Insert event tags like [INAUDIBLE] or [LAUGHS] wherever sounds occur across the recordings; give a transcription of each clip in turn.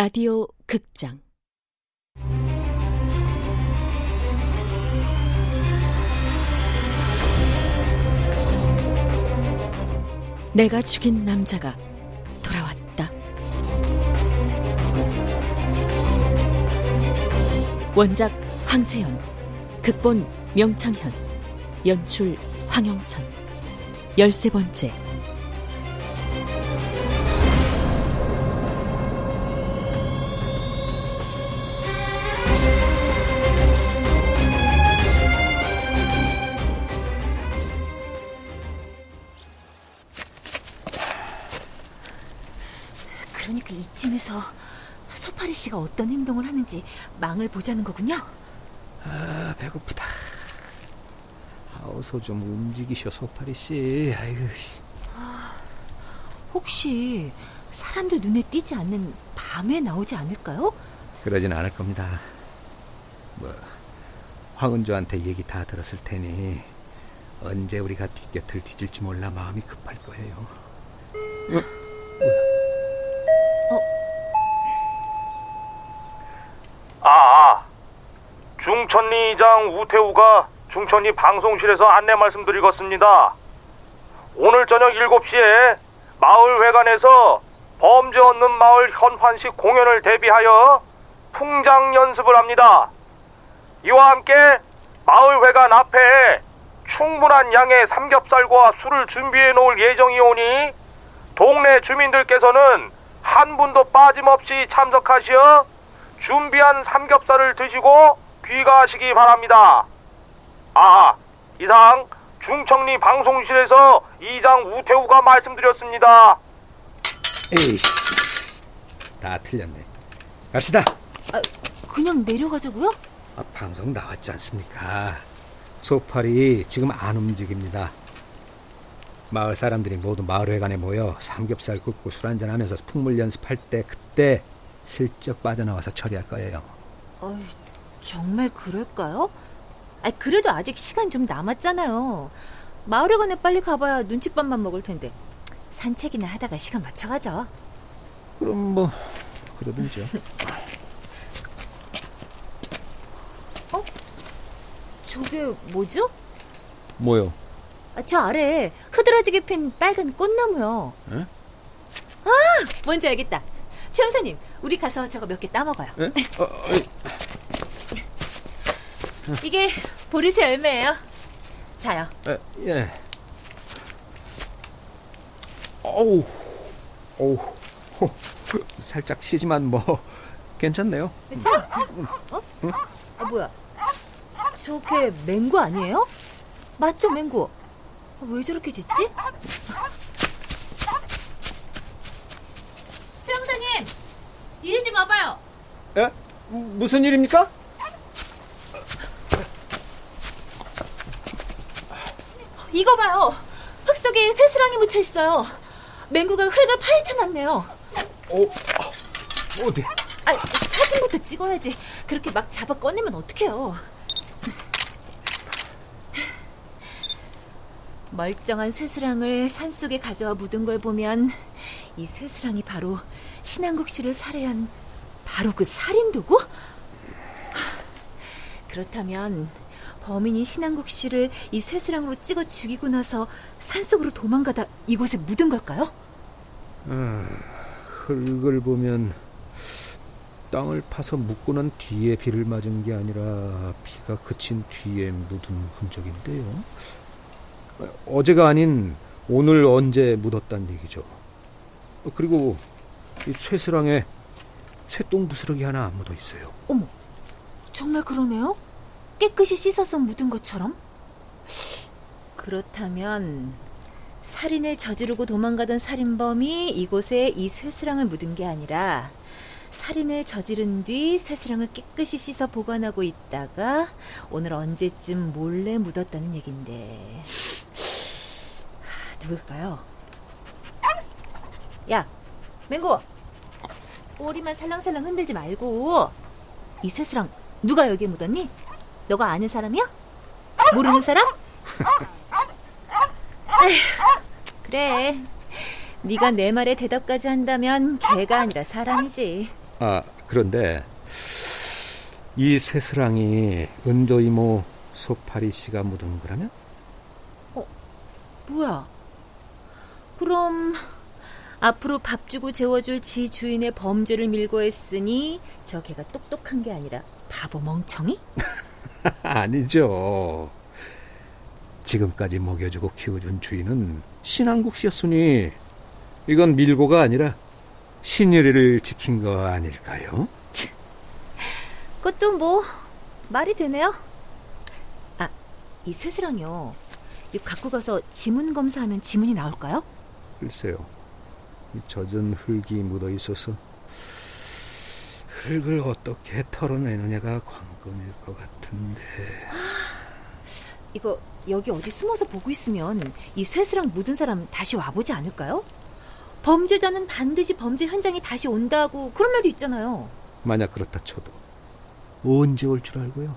라디오 극장 내가 죽인 남자가 돌아왔다. 원작 황세연, 극본 명창현, 연출 황영선, 열세 번째. 이쯤에서 소파리 씨가 어떤 행동을 하는지 망을 보자는 거군요. 아 배고프다. 어서 좀 움직이셔 소파리 씨. 아이고. 아, 혹시 사람들 눈에 띄지 않는 밤에 나오지 않을까요? 그러진 않을 겁니다. 뭐 황은조한테 얘기 다 들었을 테니 언제 우리가 뒷곁을 뒤질지 몰라 마음이 급할 거예요. 어? 아, 중천리 이장 우태우가 중천리 방송실에서 안내 말씀드리겠습니다. 오늘 저녁 7시에 마을회관에서 범죄 없는 마을 현환식 공연을 대비하여 풍장 연습을 합니다. 이와 함께 마을회관 앞에 충분한 양의 삼겹살과 술을 준비해 놓을 예정이오니 동네 주민들께서는 한 분도 빠짐없이 참석하시어 준비한 삼겹살을 드시고 귀가하시기 바랍니다. 아, 이상 중청리 방송실에서 이장 우태우가 말씀드렸습니다. 에이, 다 틀렸네. 갑시다. 아, 그냥 내려가자고요? 아, 방송 나왔지 않습니까? 소팔이 지금 안 움직입니다. 마을 사람들이 모두 마을회관에 모여 삼겹살 굽고 술 한잔 하면서 풍물 연습할 때 그때 슬쩍 빠져나와서 처리할 거예요. 어이, 정말 그럴까요? 아, 그래도 아직 시간 좀 남았잖아요. 마을회관에 빨리 가봐야 눈칫밥만 먹을 텐데 산책이나 하다가 시간 맞춰가죠. 그럼 뭐 그러든지요. 어? 저게 뭐죠? 뭐요? 아, 저 아래 흐드러지게 핀 빨간 꽃나무요. 에? 아, 뭔지 알겠다. 최 형사님, 우리 가서 저거 몇 개 따먹어요. 이게 보리새 열매예요. 자요. 에, 예. 어우, 어우, 호, 살짝 시지만 뭐 괜찮네요. 그치? 어? 아, 뭐야? 저게 맹구 아니에요? 맞죠, 맹구? 아, 왜 저렇게 짖지? 최 형사님, 이리 좀 와봐요. 에? 무슨 일입니까? 이거 봐요. 흙 속에 쇠스랑이 묻혀 있어요. 맹구가 흙을 파헤쳐놨네요. 어, 어디? 아, 사진부터 찍어야지. 그렇게 막 잡아 꺼내면 어떡해요. 멀쩡한 쇠스랑을 산속에 가져와 묻은 걸 보면 이 쇠스랑이 바로 신한국 씨를 살해한 바로 그 살인 도구? 그렇다면 범인이 신한국 씨를 이 쇠스랑으로 찍어 죽이고 나서 산속으로 도망가다 이곳에 묻은 걸까요? 음, 흙을 보면 땅을 파서 묻고 난 뒤에 비를 맞은 게 아니라 비가 그친 뒤에 묻은 흔적인데요. 어제가 아닌 오늘 언제 묻었단 얘기죠. 그리고 이 쇠스랑에 쇠똥 부스러기 하나 안 묻어 있어요. 어머, 정말 그러네요. 깨끗이 씻어서 묻은 것처럼. 그렇다면 살인을 저지르고 도망가던 살인범이 이곳에 이 쇠스랑을 묻은 게 아니라 살인을 저지른 뒤 쇠스랑을 깨끗이 씻어 보관하고 있다가 오늘 언제쯤 몰래 묻었다는 얘긴데 누굴까요? 야, 맹구, 꼬리만 살랑살랑 흔들지 말고 이 쇠스랑 누가 여기에 묻었니? 너가 아는 사람이야? 모르는 사람? 에휴, 그래. 네가 내 말에 대답까지 한다면 개가 아니라 사람이지. 아, 그런데 이 쇠스랑이 은조 이모 소파리 씨가 묻은 거라면? 어, 뭐야? 그럼 앞으로 밥 주고 재워줄 지 주인의 범죄를 밀고 했으니 저 개가 똑똑한 게 아니라 바보 멍청이? [LAUGHS] [LAUGHS] 아니죠. 지금까지 먹여주고 키워준 주인은 신한국 씨였으니 이건 밀고가 아니라 신의를 지킨 거 아닐까요? 그것도 뭐 말이 되네요. 아, 이 쇠스랑이요. 이 갖고 가서 지문 검사하면 지문이 나올까요? 글쎄요. 젖은 흙이 묻어 있어서 흙을 어떻게 털어내느냐가 관건 일 것 같은데. [GASPS] 이거 여기 어디 숨어서 보고 있으면 이 쇠스랑 묻은 사람 다시 와보지 않을까요? 범죄자는 반드시 범죄 현장에 다시 온다고 그런 말도 있잖아요. 만약 그렇다 쳐도 언제 올 줄 알고요?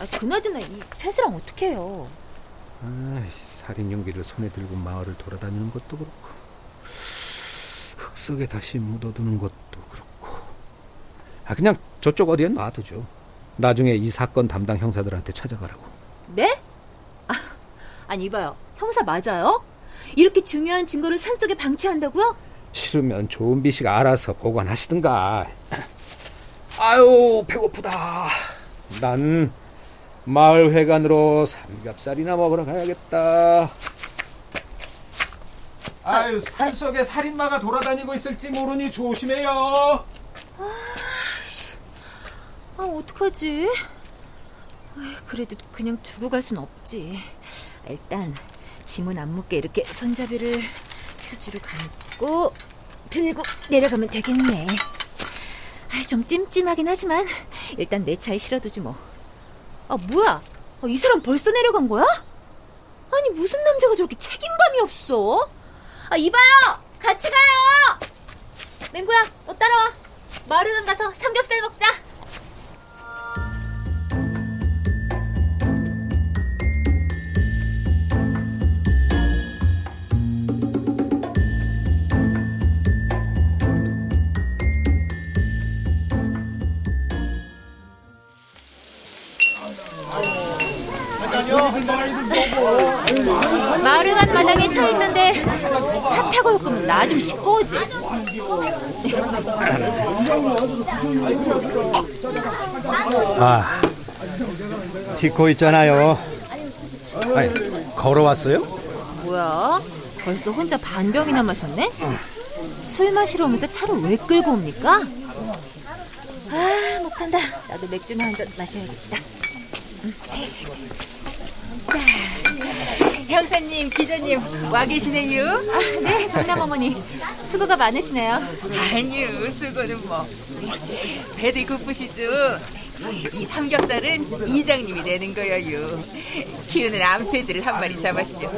아, 그나저나 이 쇠스랑 어떻게 해요? 아, 살인 용기를 손에 들고 마을을 돌아다니는 것도 그렇고 흙 속에 다시 묻어두는 것도 그렇고 아 그냥 저쪽 어디에 놔두죠. 나중에 이 사건 담당 형사들한테 찾아가라고. 네? 아, 아니 이봐요. 형사 맞아요? 이렇게 중요한 증거를 산속에 방치한다고요? 싫으면 조은비 씨가 알아서 보관하시든가. 아유 배고프다. 난 마을 회관으로 삼겹살이나 먹으러 가야겠다. 아유 산 속에 살인마가 돌아다니고 있을지 모르니 조심해요. 아, 어떡하지? 아, 그래도 그냥 두고 갈 순 없지. 일단 지문 안 묻게 이렇게 손잡이를 휴지로 감고 들고 내려가면 되겠네. 아, 좀 찜찜하긴 하지만 일단 내 차에 실어두지 뭐. 아, 뭐야? 아, 이 사람 벌써 내려간 거야? 아니, 무슨 남자가 저렇게 책임감이 없어? 아, 이봐요! 같이 가요! 맹구야, 너 따라와. 마을에 가서 삼겹살 먹자. 차 있는데 차 타고 올 거면 나 좀 싣고 오지. 아 티코 있잖아요. 아니 걸어왔어요? 뭐야? 벌써 혼자 반 병이나 마셨네? 술 마시러 오면서 차를 왜 끌고 옵니까? 아, 못한다. 나도 맥주나 한 잔 마셔야겠다. 음. 자, 형사님, 기자님, 와 계시네요. 아, 네, 강남 어머니. 수고가 많으시네요. 아니요, 수고는 뭐. 배도 고프시죠? 이 삼겹살은 이장님이 내는 거예요. 키우는 암돼지를 한 마리 잡았죠.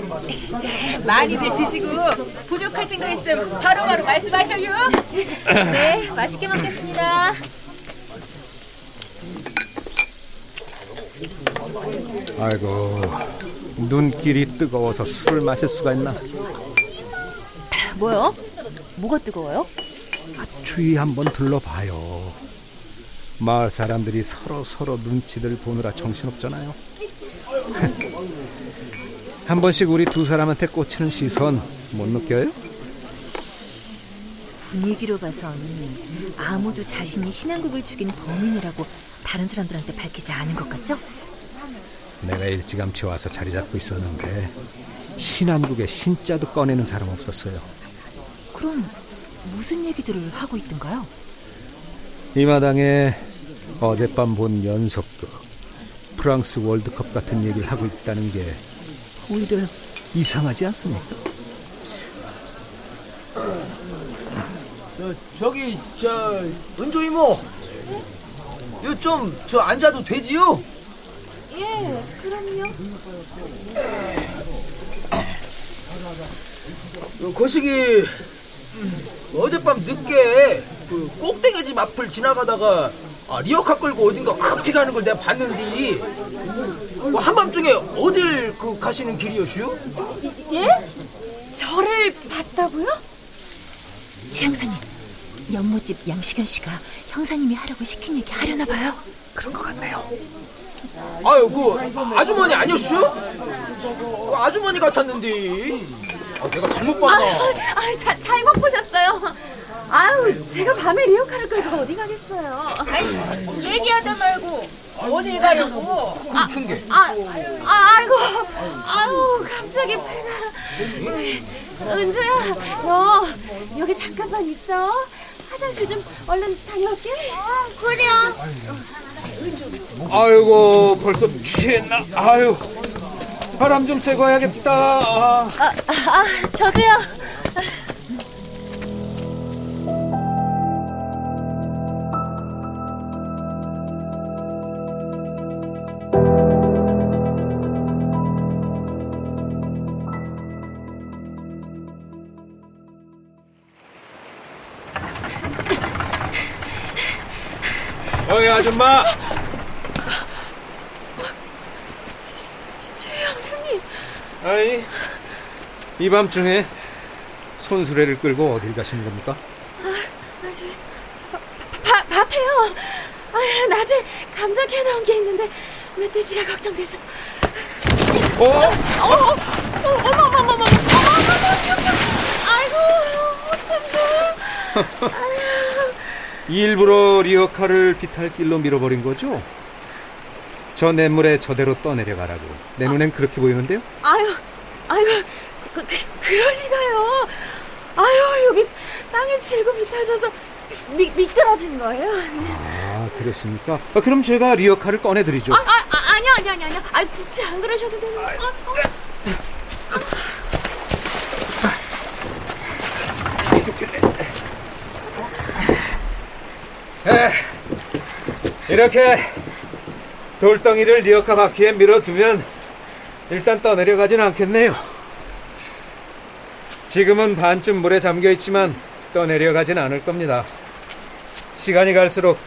많이들 드시고 부족하신 거 있으면 바로 바로 말씀하셔요. 네, 맛있게 먹겠습니다. 아이고 눈길이 뜨거워서 술을 마실 수가 있나? 뭐요? 뭐가 뜨거워요? 주위 한번 둘러봐요. 마을 사람들이 서로 서로 눈치들 보느라 정신없잖아요. [LAUGHS] 한 번씩 우리 두 사람한테 꽂히는 시선 못 느껴요? 분위기로 봐선 아무도 자신이 신한국을 죽인 범인이라고 다른 사람들한테 밝히지 않은 것 같죠? 내가 일찌감치 와서 자리 잡고 있었는데 신한국의 신자도 꺼내는 사람 없었어요. 그럼 무슨 얘기들을 하고 있던가요? 이 마당에 어젯밤 본 연속극 프랑스 월드컵 같은 얘기를 하고 있다는 게 오히려 이상하지 않습니까? 저, 저기 저 은조 이모 요좀 저 앉아도 되지요? 예, 그럼요. 요 거시기 음, 어젯밤 늦게 그 꼭대기집 앞을 지나가다가 아, 리어카 끌고 어딘가 급히 가는 걸 내가 봤는데 뭐 한밤중에 어딜 그 가시는 길이었슈? 예? 저를 봤다고요? 최 형사님, 연못집 양식현 씨가 형사님이 하라고 시킨 얘기 하려나 봐요. 그런 것 같네요. 아유, 그 아주머니 아니었슈? 그 아주머니 같았는데. 아, 내가 잘못 봤나? 아, 아 자, 잘못 보셨어요. 아유, 제가 밤에 리어카를 끌고 어디 가겠어요. 아이, 얘기하다 말고 어딜 가려고? 아, 큰 게. 아, 아, 아이고, 아유, 갑자기 배가. 은주야, 너 여기 잠깐만 있어. 화장실 좀 얼른 다녀올게. 어, 그래요. 아이고 벌써 취했나? 아유 바람 좀 쐬고 와야겠다. 아, 아, 아 저도요. 어이 아줌마. 최 형사님. 아이 이 밤중에 손수레를 끌고 어딜 가시는 겁니까? 바, 밭에요. 아, 낮에 감자 캐 나온 게 있는데 멧돼지가 걱정돼서. 어? 어, 어, 어머, 어머, 어머, 어머, 어머, 아이고, 어쩜 좋아. [LAUGHS] 일부러 리어카를 비탈길로 밀어버린 거죠? 저 냇물에 저대로 떠내려가라고. 내 눈엔 그렇게 보이는데요? 아유, 아이고, 그, 그, 그럴 리가요. 아유, 여기 땅에 질고 비탈져서 미, 미끄러진 거예요. 아, 그렇습니까? 아, 그럼 제가 리어카를 꺼내드리죠. 아, 아, 아 아니요, 아니요, 아니요, 아니요. 아, 굳이 안 그러셔도 되는. 아, 어. 에, 이렇게 돌덩이를 리어카 바퀴에 밀어두면 일단 떠내려가진 않겠네요. 지금은 반쯤 물에 잠겨 있지만 떠내려가진 않을 겁니다. 시간이 갈수록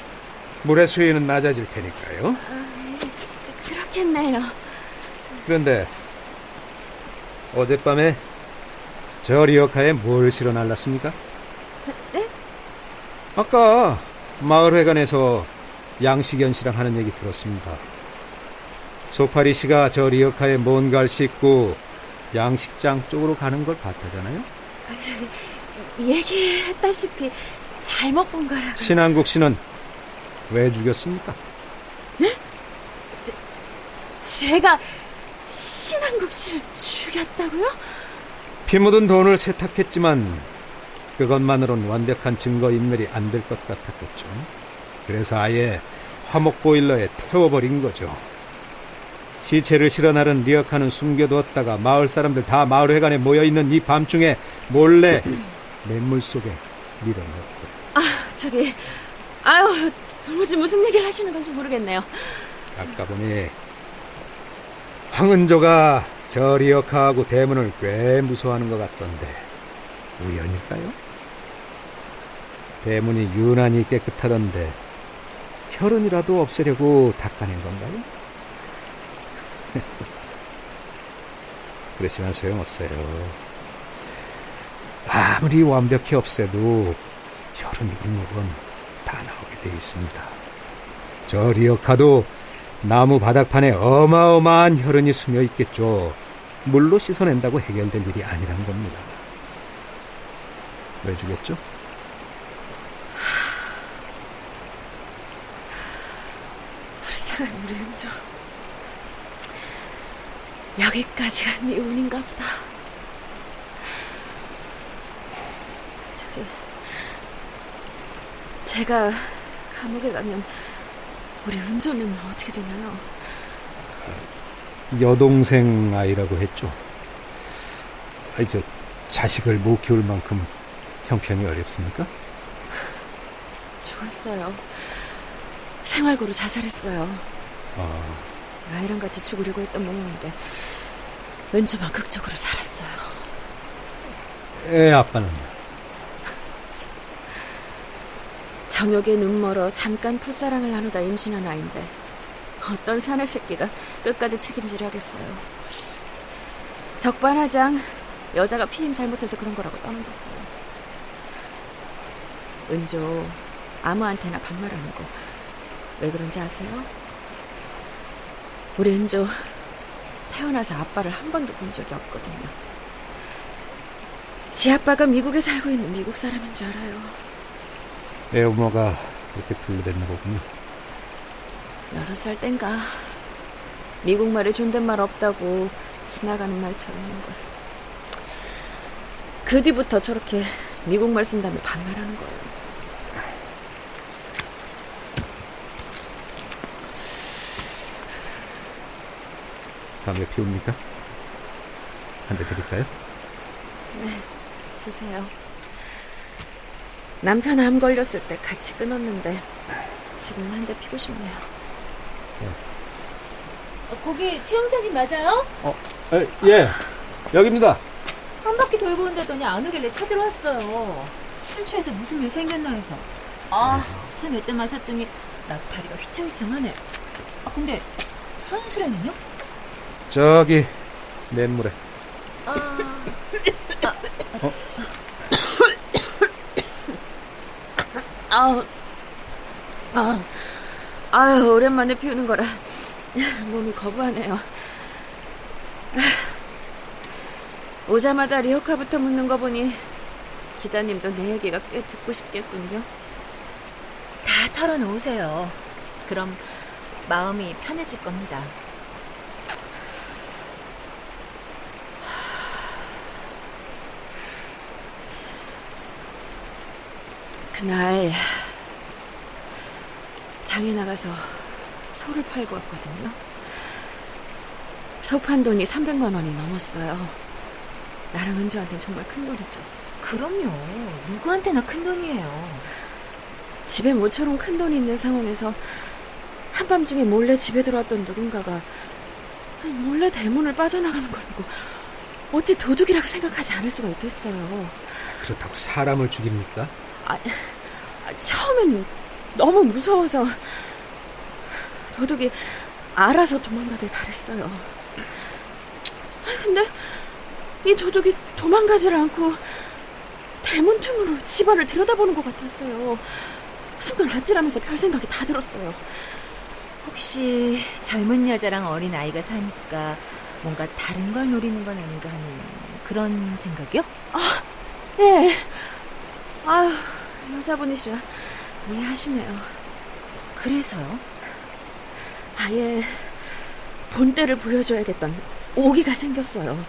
물의 수위는 낮아질 테니까요. 그렇겠네요. 그런데 어젯밤에 저 리어카에 뭘 실어 날랐습니까? 네? 아까 마을회관에서 양식연 씨랑 하는 얘기 들었습니다. 소파리 씨가 저 리어카에 뭔가를 싣고 양식장 쪽으로 가는 걸 봤다잖아요. [LAUGHS] 얘기했다시피 잘못 본 거라. 신한국 씨는 왜 죽였습니까? 제가 신한국 씨를 죽였다고요? 피 묻은 돈을 세탁했지만 그것만으론 완벽한 증거 인멸이 안 될 것 같았겠죠. 그래서 아예 화목 보일러에 태워버린 거죠. 시체를 실어 나른 리어카는 숨겨두었다가 마을 사람들 다 마을 회관에 모여있는 이 밤중에 몰래 [CLEARS THROAT] 냇물 속에 밀어넣었고 아, 저기, 아유, 도무지 무슨 얘기를 하시는 건지 모르겠네요. 아까 보니 황은조가 저 리어카하고 대문을 꽤 무서워하는 것 같던데 우연일까요? 대문이 유난히 깨끗하던데 혈흔이라도 없애려고 닦아낸 건가요? [LAUGHS] 그렇지만 소용없어요. 아무리 완벽히 없애도 혈흔이건 뭐건 다 나오게 돼 있습니다. 저 리어카도 나무 바닥판에 어마어마한 혈흔이 스며 있겠죠. 물로 씻어낸다고 해결될 일이 아니란 겁니다. 왜 죽였죠? 불쌍한 우리 은조. 여기까지가 미운인가 보다. 저기, 제가 감옥에 가면 우리 은조는 어떻게 되나요? 여동생 아이라고 했죠. 아이, 저, 자식을 못 키울 만큼 형편이 어렵습니까? 죽었어요. 생활고로 자살했어요. 아, 아이랑 같이 죽으려고 했던 모양인데 은조만 극적으로 살았어요. 애 아빠는 정욕에 눈멀어 잠깐 풋사랑을 나누다 임신한 아이인데 어떤 사내 새끼가 끝까지 책임질 하겠어요. 적반하장 여자가 피임 잘못해서 그런 거라고 떠넘겼어요. 은조 아무한테나 반말하는 거 왜 그런지 아세요? 우리 은조 태어나서 아빠를 한 번도 본 적이 없거든요. 지 아빠가 미국에 살고 있는 미국 사람인 줄 알아요. 애엄마가 그렇게 불러댔나 보군요. 여섯 살 땐가 미국 말에 존댓말 없다고 지나가는 말처럼 하는 걸. 그 뒤부터 저렇게 미국 말 쓴다며 반말하는 거예요. 담배 피웁니까? 한 대 드릴까요? 네, 주세요. 남편 암 걸렸을 때 같이 끊었는데 지금 한 대 피고 싶네요. 어, 거기 최 형사님 맞아요? 어, 에, 예, 여기입니다. 한 바퀴 돌고 온다더니 안 오길래 찾으러 왔어요. 술 취해서 무슨 일 생겼나 해서. 아, 술 몇 잔 마셨더니 나 다리가 휘청휘청하네. 아, 근데 손수레는요? 저기 맨물에. 아, [COUGHS] 아우, 아, 아유, 오랜만에 피우는 거라 몸이 거부하네요. [SIGHS] 오자마자 리어카부터 묻는 거 보니 기자님도 내 얘기가 꽤 듣고 싶겠군요. 다 털어놓으세요. 그럼 마음이 편해질 겁니다. 그날 장에 나가서 소를 팔고 왔거든요. 소판 돈이 300만 원이 넘었어요. 나랑 은주한테는 정말 큰 돈이죠. 그럼요. 누구한테나 큰 돈이에요. 집에 모처럼 큰 돈이 있는 상황에서 한밤중에 몰래 집에 들어왔던 누군가가 몰래 대문을 빠져나가는 걸 보고 어찌 도둑이라고 생각하지 않을 수가 있겠어요. 그렇다고 사람을 죽입니까? 아, 아, 처음엔 너무 무서워서 도둑이 알아서 도망가길 바랬어요. 아, 근데 이 도둑이 도망가질 않고 대문 틈으로 집안을 들여다보는 것 같았어요. 순간 아찔하면서 별 생각이 다 들었어요. 혹시 젊은 여자랑 어린 아이가 사니까 뭔가 다른 걸 노리는 건 아닌가 하는 그런 생각이요? 아, 예. 아유, 여자분이시라 이해하시네요. 그래서요? 아예 본때를 보여줘야겠던 오기가 생겼어요.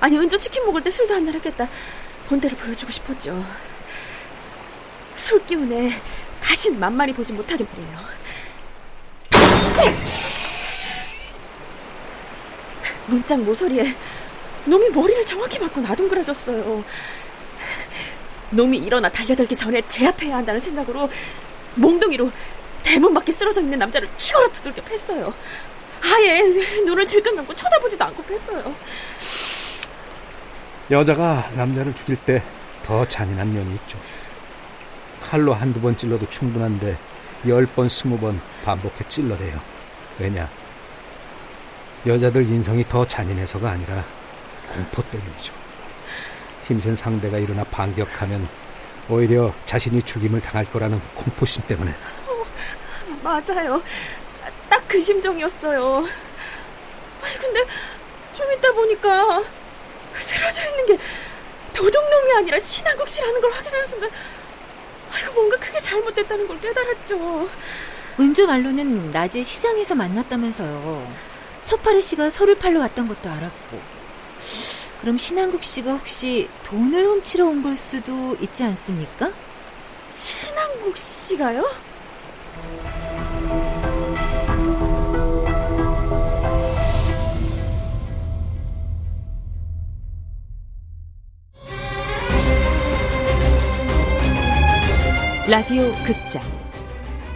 아니, 은주 치킨 먹을 때 술도 한잔 했겠다. 본때를 보여주고 싶었죠. 술 기운에 다신 만만히 보지 못하게 말이에요. 문짝 모서리에 놈이 머리를 정확히 맞고 나동그라졌어요. 놈이 일어나 달려들기 전에 제압해야 한다는 생각으로 몽둥이로 대문 밖에 쓰러져 있는 남자를 추월어 두들겨 팼어요. 아예 눈을 질끈 감고 쳐다보지도 않고 팼어요. 여자가 남자를 죽일 때 더 잔인한 면이 있죠. 칼로 한두 번 찔러도 충분한데 열 번, 스무 번 반복해 찔러대요. 왜냐? 여자들 인성이 더 잔인해서가 아니라 공포 때문이죠. 힘센 상대가 일어나 반격하면 오히려 자신이 죽임을 당할 거라는 공포심 때문에. 맞아요. 딱 그 심정이었어요. 아니, 근데 좀 있다 보니까 쓰러져 있는 게 도둑놈이 아니라 신한국 씨라는 걸 확인하는 순간 아이고 뭔가 크게 잘못됐다는 걸 깨달았죠. 은주 말로는 낮에 시장에서 만났다면서요. 서파리 씨가 소를 팔러 왔던 것도 알았고. 그럼 신한국 씨가 혹시 돈을 훔치러 온 걸 수도 있지 않습니까? 신한국 씨가요? 라디오 극장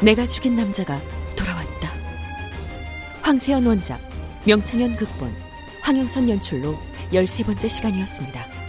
내가 죽인 남자가 돌아왔다. 황세현 원작, 명창현 극본, 황영선 연출로 13번째 시간이었습니다.